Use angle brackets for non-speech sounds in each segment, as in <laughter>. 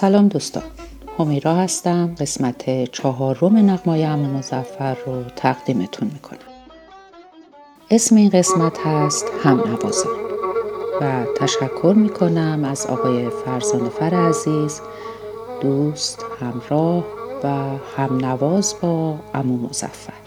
سلام دوستان. همیرا هستم. قسمت چهارم نقمای ام مزفر رو تقدیمتون می‌کنم. اسم این قسمت هست هم نوازم و تشکر می‌کنم از آقای فرزان فر عزیز دوست همراه و هم نواز با امو مزفر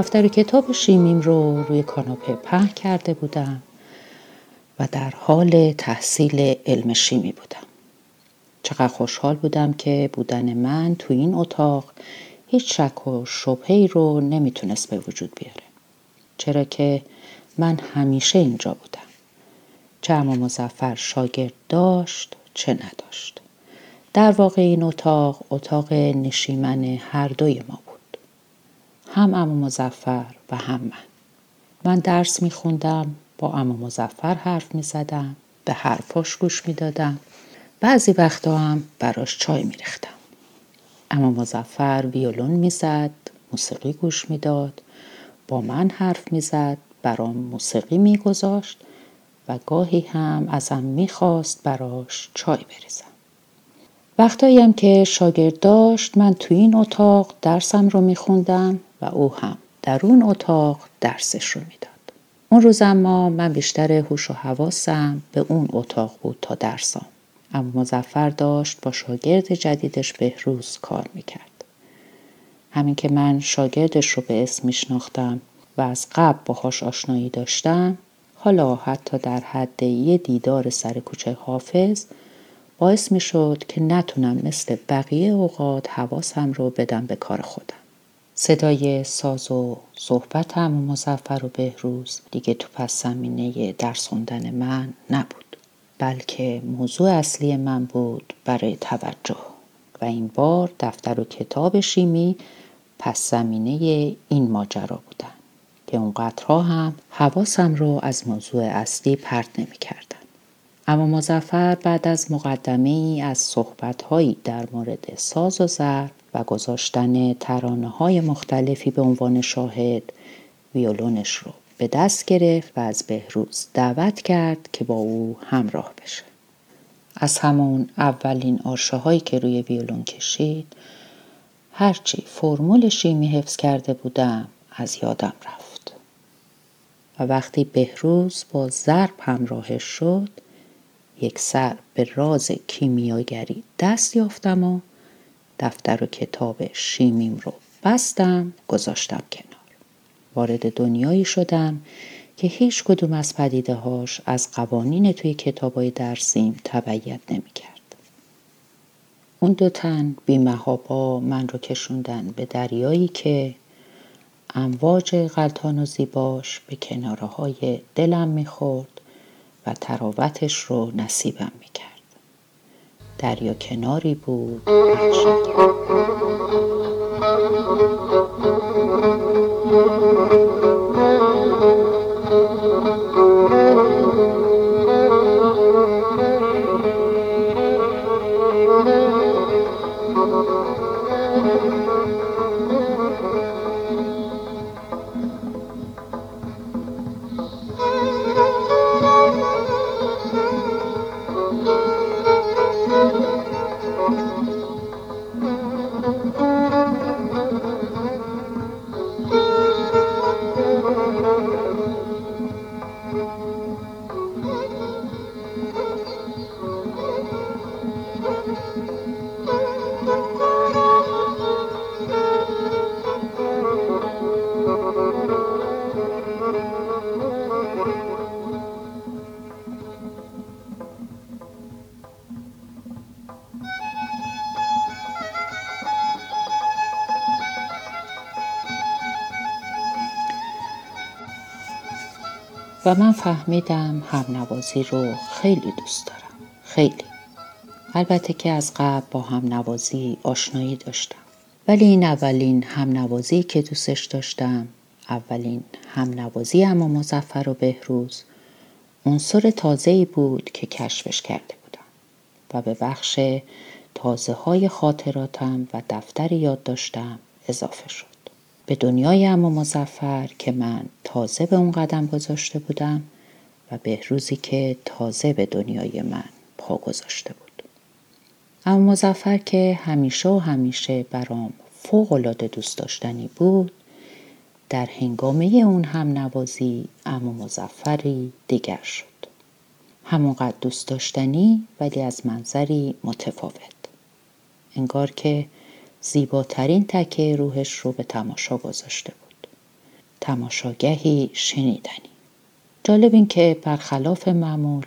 دفتر کتاب شیمیم رو روی کاناپه پهن کرده بودم و در حال تحصیل علم شیمی بودم. چقدر خوشحال بودم که بودن من تو این اتاق هیچ شک و شبهی رو نمی‌تونست به وجود بیاره. چرا که من همیشه اینجا بودم. چه اما مزفر شاگرد داشت چه نداشت. در واقع این اتاق اتاق نشیمن هر دوی ما بود. هم اما مزفر و هم من. من درس میخوندم با اما مزفر حرف می‌زدم به حرفاش گوش می‌دادم. بعضی وقتا هم براش چای میریختم. اما مزفر ویولون می‌زد موسیقی گوش می‌داد. با من حرف می‌زد برام موسیقی میگذاشت و گاهی هم ازم می‌خواست براش چای بریزم. وقتایی هم که شاگرد داشت من تو این اتاق درسم رو میخوندم. و او هم در اون اتاق درسش رو می‌داد. اون روز اما من بیشتر هوش و حواسم به اون اتاق بود تا درسام. اما مزفر داشت با شاگرد جدیدش بهروز کار می‌کرد. همین که من شاگردش رو به اسم میشناختم و از قبل باهاش آشنایی داشتم حالا حتی در حد یه دیدار سر کوچه حافظ باعث می شد که نتونم مثل بقیه اوقات حواسم رو بدم به کار خودم. صدای ساز و صحبت هم مزفر و بهروز. دیگه تو پس زمینه درس خوندن من نبود. بلکه موضوع اصلی من بود برای توجه. و این بار دفتر و کتاب شیمی پس زمینه این ماجرا بودن. که اونقدرها هم حواسم رو از موضوع اصلی پرت نمی کردن. اما مزفر بعد از مقدمه ای از صحبت هایی در مورد ساز و ضرب و گذاشتن ترانه های مختلفی به عنوان شاهد ویولونش رو به دست گرفت و از بهروز دعوت کرد که با او همراه بشه. از همون اولین آرشه هایی که روی ویولون کشید هرچی فرمول شیمی حفظ کرده بودم از یادم رفت. و وقتی بهروز با ضرب همراهش شد یک سر به راز کیمیاگری دست یافتم و دفتر و کتاب شیمیم رو بستم گذاشتم کنار وارد دنیایی شدم که هیچ کدوم از پدیده هاش از قوانین توی کتابای درسیم تبعیت نمی کرد. اون دو تن بیمهابا من رو کشوندن به دریایی که امواج غلطان و زیباش به کناره های دلم می‌خورد تراوتش رو نصیبم می‌کرد دریا کناری بود بخشد. Oh. <laughs> من فهمیدم هم نوازی رو خیلی دوست دارم. خیلی. البته که از قبل با هم نوازی آشنایی داشتم. ولی این اولین هم نوازی که دوستش داشتم اولین هم نوازی اما مزفر و بهروز عنصر تازه بود که کشفش کرده بودم. و به بخش تازه های خاطراتم و دفتر یاد داشتم اضافه شد. به دنیای اما مزفر که من تازه به اون قدم گذاشته بودم و بهروزی که تازه به دنیای من پا گذاشته بود. اما مزفر که همیشه و همیشه برام فوق دوست داشتنی بود در هنگامه اون هم نوازی اما مزفری دیگر شد. همونقدر دوست داشتنی ولی از منظری متفاوت. انگار که زیباترین تکه روحش رو به تماشا گذاشته بود. تماشاگهی شنیدنی. جالب این که برخلاف معمول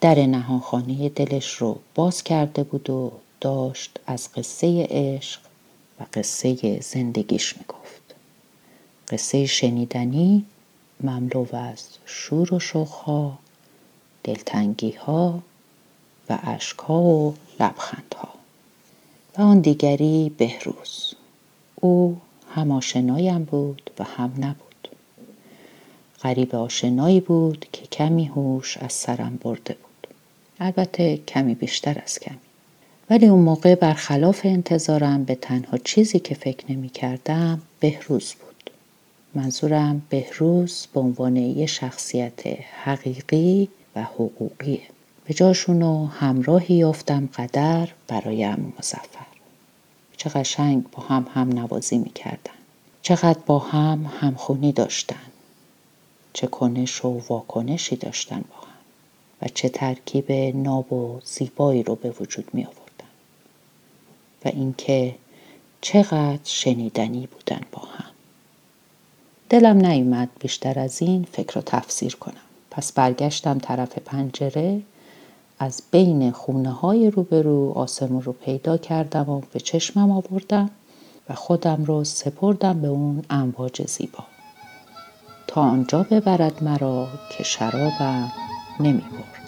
در نهانخانه دلش رو باز کرده بود و داشت از قصه عشق و قصه زندگیش می‌گفت. قصه شنیدنی مملو از شور و شوخها دلتنگی ها و اشکها و لبخندها. و آن دیگری بهروز. او هم آشنایم بود و هم نبود. غریب آشنایی بود که کمی هوش از سرم برده بود. البته کمی بیشتر از کمی. ولی اون موقع برخلاف انتظارم به تنها چیزی که فکر نمی کردم بهروز بود. منظورم بهروز به عنوان یه شخصیت حقیقی و حقوقیه. به جاشونو همراهی یافتم قدر برایم مزفر چه قشنگ با هم هم نوازی می‌کردن. چقدر با هم همخونی داشتن. چه کنش و واکنشی داشتن با هم. و چه ترکیب ناب و زیبایی رو به وجود می آوردن و اینکه چقدر شنیدنی بودن با هم. دلم نیومد بیشتر از این فکر رو تفسیر کنم. پس برگشتم طرف پنجره از بین خونه های روبرو آسمون رو پیدا کردم و به چشمم آوردم و خودم رو سپردم به اون امواج زیبا تا آنجا ببرد مرا که شرابم نمی برد.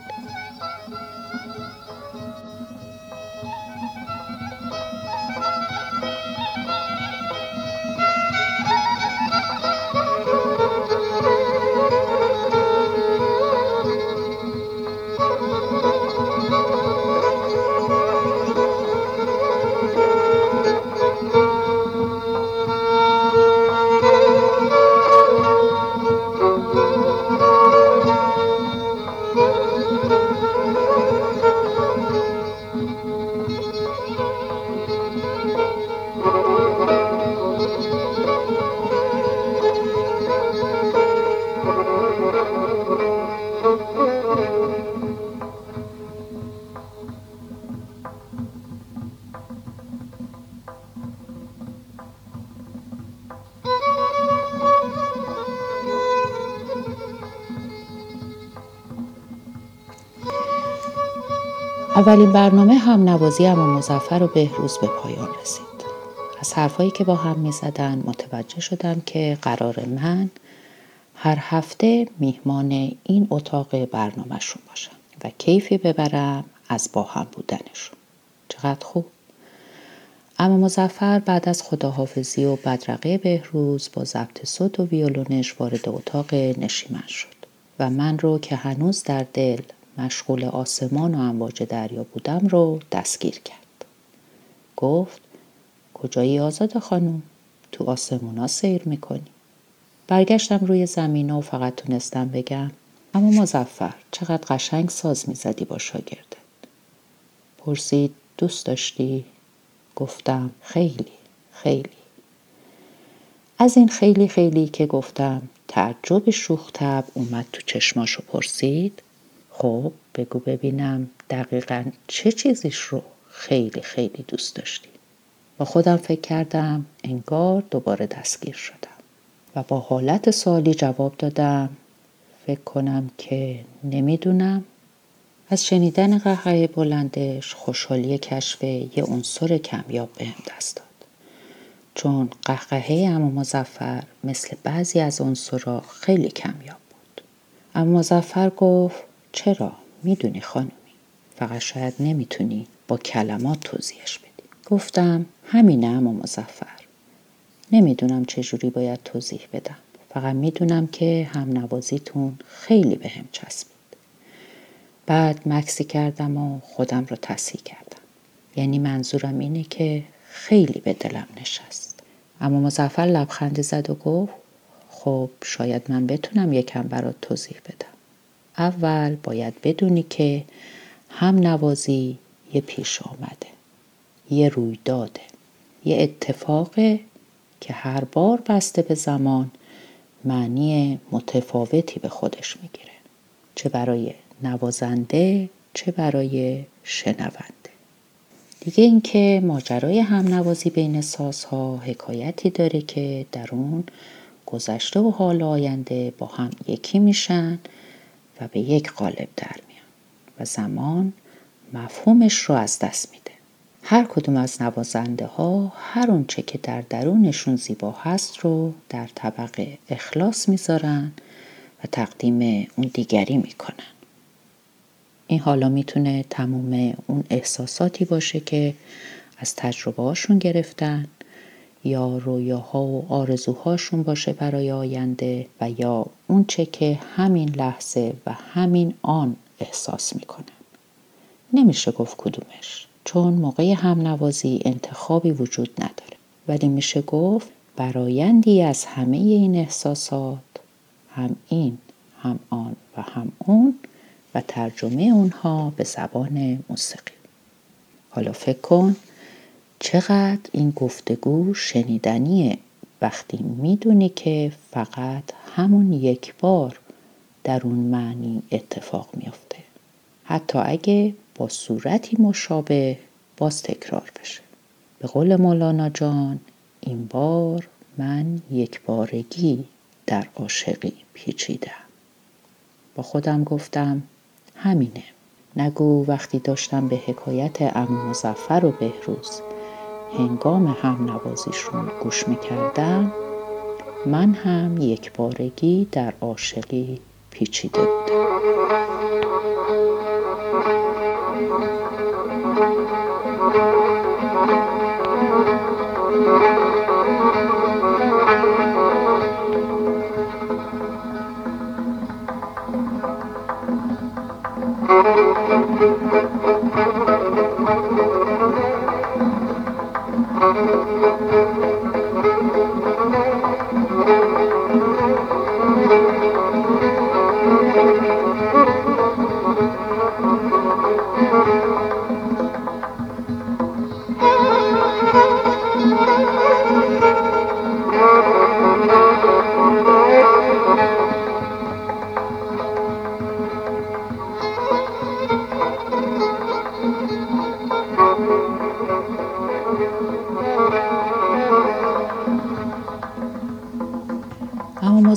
اولین برنامه هم نوازی و مزفر و بهروز به پایان رسید. از حرفایی که با هم می زدن متوجه شدم که قرار من هر هفته میهمان این اتاق برنامهشون باشم و کیفی ببرم از با هم بودنشون. چقدر خوب. اما مزفر بعد از خداحافظی و بدرقه بهروز با ضبط صوت و ویولونش وارد اتاق نشیمن شد و من رو که هنوز در دل مشغول آسمان و امواج دریا بودم رو دستگیر کرد. گفت کجایی آزاد خانم؟ تو آسمونا سیر می‌کنی. برگشتم روی زمین و فقط تونستم بگم اما مزفر چقدر قشنگ ساز می‌زدی با شاگردت. پرسید دوست داشتی؟ گفتم خیلی خیلی. از این خیلی خیلی که گفتم تعجب شوختب اومد تو چشماشو پرسید خب بگو ببینم دقیقا چه چیزیش رو خیلی خیلی دوست داشتی. با خودم فکر کردم انگار دوباره دستگیر شدم و با حالت سوالی جواب دادم فکر کنم که نمی‌دونم. از شنیدن قهقه بلندش خوشحالی کشف یه عنصر کمیاب بهم دست داد. چون قهقهه اما مزفر مثل بعضی از عنصرها خیلی کمیاب بود. اما مزفر گفت چرا؟ می‌دونی خانمی فقط شاید نمی‌تونی با کلمات توضیحش بدی. گفتم همینه اما مزفر نمی‌دونم چجوری باید توضیح بدم. فقط می‌دونم که هم نوازیتون خیلی به هم چسبید. بعد مکسی کردم و خودم رو تصحیح کردم. یعنی منظورم اینه که خیلی به دلم نشست. اما مزفر لبخندی زد و گفت خب شاید من بتونم یکم برات توضیح بدم. اول باید بدونی که هم نوازی یه پیش آمده یه رویداده یه اتفاقه که هر بار بسته به زمان معنی متفاوتی به خودش می‌گیره. چه برای نوازنده چه برای شنونده. دیگه اینکه ماجرای هم نوازی بین سازها حکایتی داره که در اون گذشته و حال آینده با هم یکی میشن. و به یک قالب در میان و زمان مفهومش رو از دست میده. هر کدوم از نوازنده ها هر اونچه که در درونشون زیبا هست رو در طبق اخلاص می‌ذارن و تقدیم اون دیگری می‌کنن. این حالا می‌تونه تموم اون احساساتی باشه که از تجربه هاشون گرفتن یا رویاها و آرزوهاشون باشه برای آینده و یا اونچه که همین لحظه و همین آن احساس می‌کنن. نمیشه گفت کدومش چون موقع هم نوازی انتخابی وجود نداره. ولی میشه گفت برایندی از همه این احساسات هم این هم آن و هم اون و ترجمه اونها به زبان موسیقی. حالا فکر کن چقدر این گفتگو شنیدنیه؟ وقتی می‌دونی که فقط همون یک بار در اون معنی اتفاق میافته. حتی اگه با صورتی مشابه باز تکرار بشه. به قول مولانا جان این بار من یک بارگی در عاشقی پیچیدم. با خودم گفتم همینه. نگو وقتی داشتم به حکایت ام مزفر و بهروز هنگام هم نوازیشون گوش می‌کردم من هم یک بارگی در عاشقی پیچیده بودم.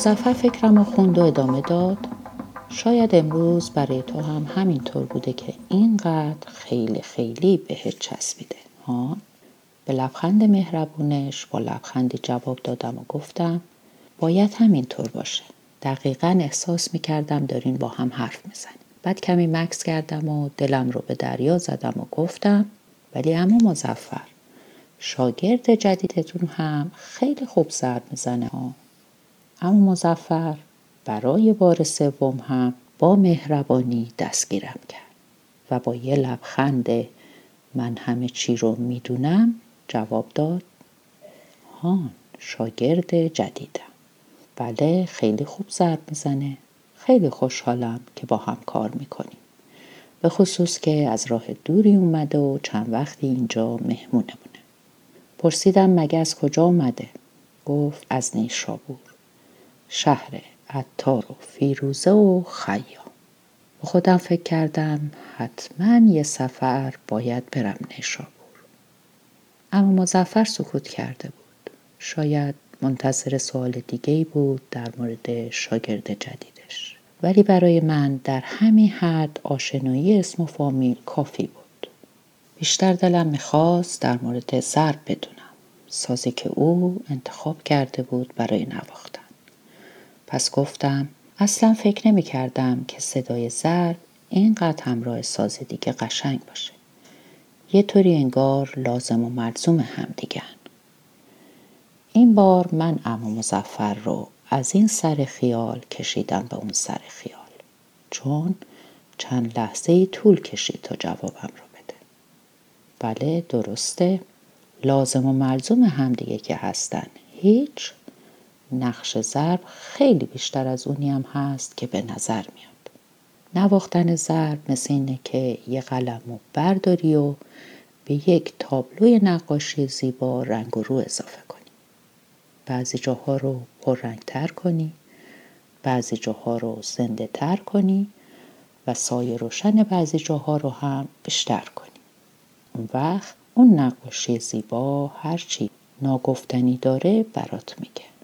مزفر فکرم رو خوند و ادامه داد. شاید امروز برای تو هم همینطور بوده که اینقدر خیلی خیلی بهت چسبیده. ها؟ به لبخند مهربونش با لبخندی جواب دادم و گفتم باید همینطور باشه. دقیقا احساس می‌کردم دارین با هم حرف می‌زنیم بعد کمی مکس کردم و دلم رو به دریا زدم و گفتم ولی اما مزفر شاگرد جدیدتون هم خیلی خوب ضرب می‌زنه ها. اما مزفر برای بار سوم هم با مهربانی دستگیرم کرد و با یه لبخند من همه چی رو می‌دونم جواب داد هان شاگرد جدیدم. بله خیلی خوب ضرب می‌زنه. خیلی خوشحالم که با هم کار می‌کنیم. به خصوص که از راه دوری اومده و چند وقتی اینجا مهمونه مونه پرسیدم مگه از کجا اومده؟ گفت از نیشابور. شهر عطار و فیروزه و خیام. با خودم فکر کردم حتما یه سفر باید برم نیشابور اما مزفر سکوت کرده بود. شاید منتظر سوال دیگه بود در مورد شاگرد جدیدش. ولی برای من در همین حد آشنایی اسم و فامیل کافی بود. بیشتر دلم می‌خواست در مورد ضرب بدونم. سازی که او انتخاب کرده بود برای نواختن. پس گفتم اصلا فکر نمی کردم که صدای ضرب اینقدر همراه ساز دیگه قشنگ باشه. یه طوری انگار لازم و ملزوم هم دیگن. این بار من امو مزفر رو از این سر خیال کشیدم به اون سر خیال. چون چند لحظه ای طول کشید تا جوابم رو بده. بله درسته لازم و ملزوم همدیگه که هستن هیچ نقش ضرب خیلی بیشتر از اونی هم هست که به نظر میاد. نواختن ضرب مثل اینه که یه قلم رو برداری و به یک تابلوی نقاشی زیبا رنگ و رو اضافه کنی. بعضی جاها رو پررنگتر کنی بعضی جاها رو زنده تر کنی و سایه روشن بعضی جاها رو هم بیشتر کنی. اون وقت اون نقاشی زیبا هرچی ناگفتنی داره برات میگه.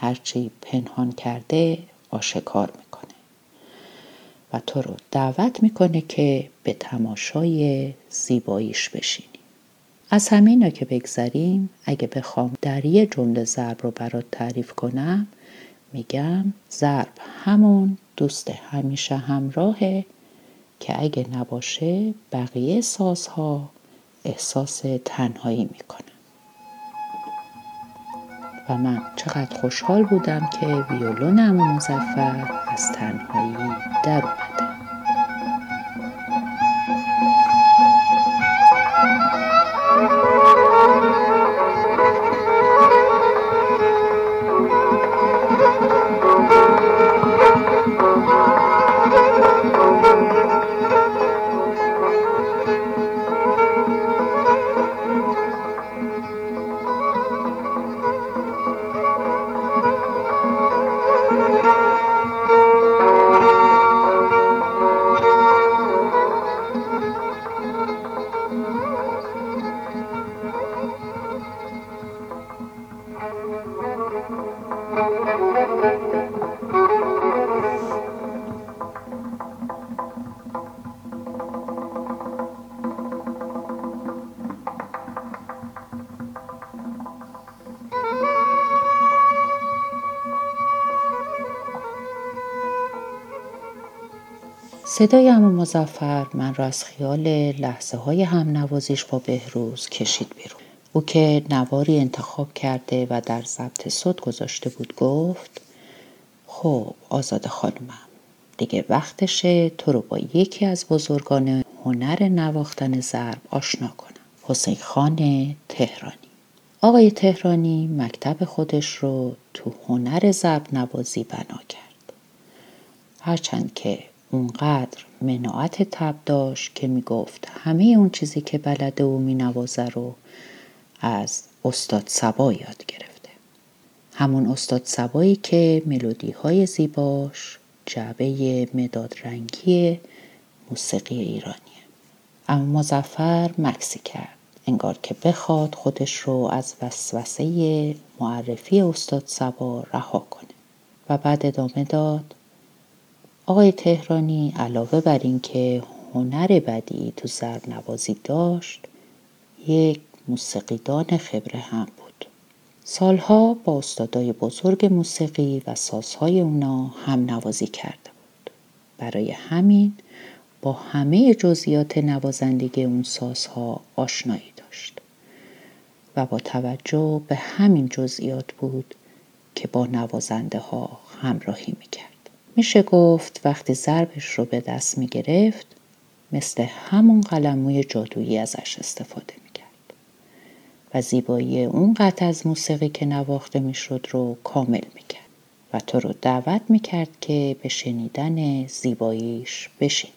هرچی پنهان کرده آشکار می‌کنه. و تو رو دعوت می‌کنه که به تماشای زیباییش بشینی. از همینا که بگذریم اگه بخوام در یه جمله ضرب رو برات تعریف کنم میگم ضرب همون دوست همیشه همراهه که اگه نباشه بقیه سازها احساس تنهایی می‌کنن. و من چقدر خوشحال بودم که ویولونم و مزفر از تنهایی در اومده صدای امو مزفر من را از خیال لحظه های هم نوازیش با بهروز کشید بیرون. او که نواری انتخاب کرده و در ضبط صد گذاشته بود گفت خب آزاد خانومم دیگه وقتشه تو رو با یکی از بزرگان هنر نواختن ضرب آشنا کنم. حسین خان تهرانی. آقای تهرانی مکتب خودش رو تو هنر ضرب نوازی بنا کرد. هرچند که اونقدر مناعت تب داشت که می‌گفت همه اون چیزی که بلده و مینوازه رو از استاد سبا یاد گرفته. همون استاد سبایی که ملودی های زیباش جعبه مداد رنگی موسیقی ایرانیه. اما مزفر مکسی کرد. انگار که بخواد خودش رو از وسوسه معرفی استاد سبا رها کنه و بعد ادامه داد آقای تهرانی علاوه بر اینکه هنر بدی تو ضرب نوازی داشت یک موسیقیدان خبره هم بود. سالها با استادای بزرگ موسیقی و سازهای اونا هم نوازی کرده بود. برای همین با همه جزئیات نوازندگی اون سازها آشنایی داشت. و با توجه به همین جزئیات بود که با نوازنده ها همراهی می‌کرد. میشه گفت وقتی ضربش رو به دست می گرفت مثل همون قلموی جادویی ازش استفاده می کرد و زیبایی اون قطع از موسیقی که نواخته می‌شد رو کامل می کرد و تو رو دعوت می کرد که به شنیدن زیباییش بشینی.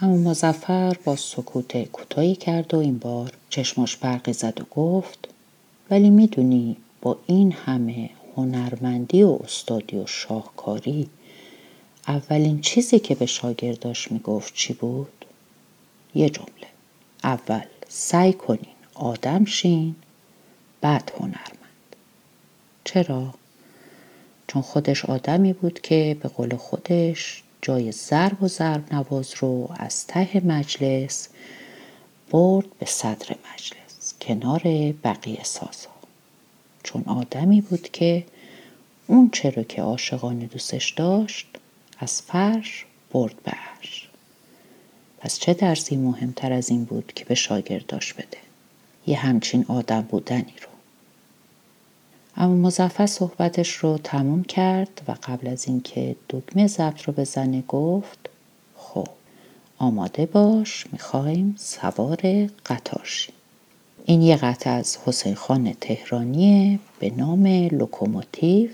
اما مزفر با سکوت کوتاهی کرد و این بار چشماش برقی زد و گفت ولی می‌دونی با این همه هنرمندی و استادی و شاهکاری اولین چیزی که به شاگرداش می‌گفت چی بود؟ یه جمله اول سعی کنین آدم شین بعد هنرمند چرا؟ چون خودش آدمی بود که به قول خودش جای ضرب و ضرب نواز رو از ته مجلس برد به صدر مجلس کنار بقیه سازها چون آدمی بود که اون چرا که عاشقانه دوستش داشت از فرش برد برش پس چه درسی مهمتر از این بود که به شاگرداش بده؟ یه همچین آدم بودنی رو. اما مزفر صحبتش رو تموم کرد و قبل از اینکه دکمه ضبط رو بزنه گفت خب آماده باش می‌خوایم سوار قطار شیم. این یه قطع از حسین خان تهرانیه به نام لوکوموتیو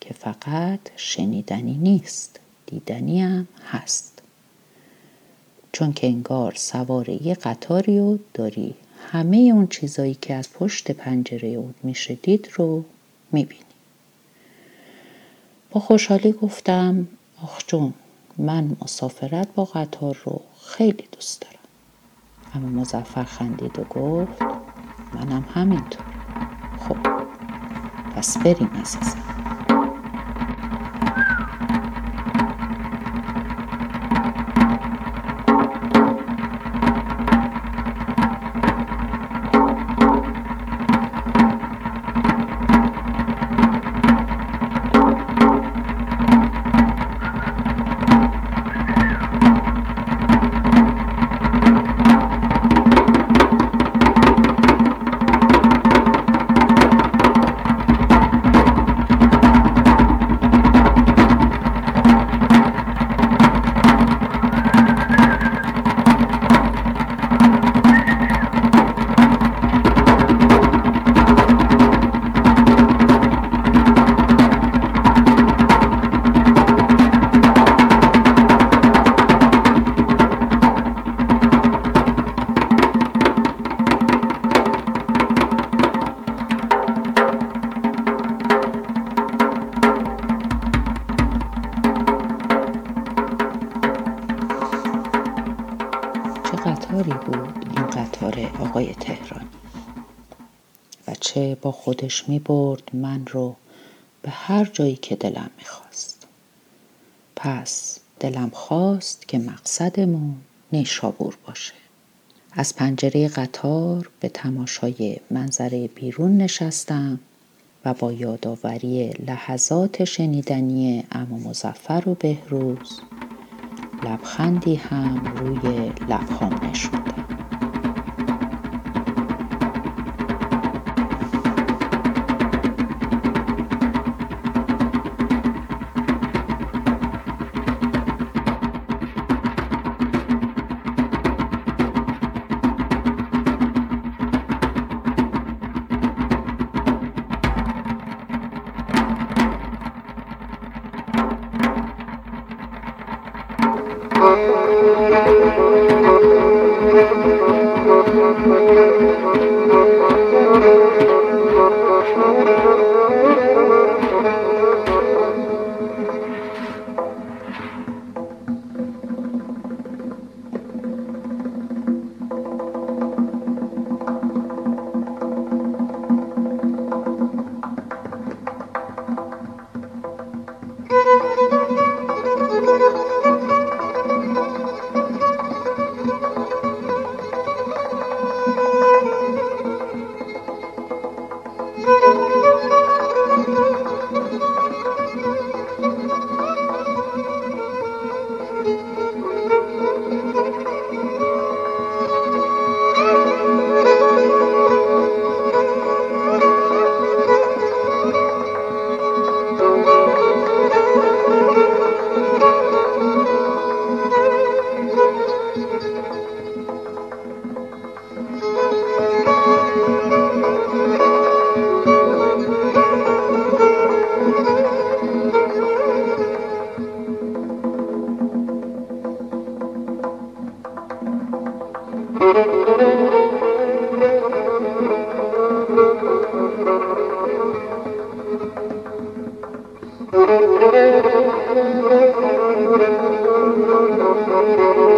که فقط شنیدنی نیست. دیدنی هم هست. چون که انگار سوار یه قطاری و داری همه اون چیزایی که از پشت پنجره اون میشه دید رو می‌بینی. با خوشحالی گفتم آخ جون من مسافرت با قطار رو خیلی دوست دارم. اما مزفر خندید و گفت منم همینطور. خب پس بریم عزیزم. بود این قطار آقای تهرانی و چه با خودش می برد من رو به هر جایی که دلم می‌خواست. پس دلم خواست که مقصدمون نیشابور باشه. از پنجره قطار به تماشای منظره بیرون نشستم و با یادآوری لحظات شنیدنی امو مزفر و بهروز لبخندی هم روی لبهام نشوندم. Thank you.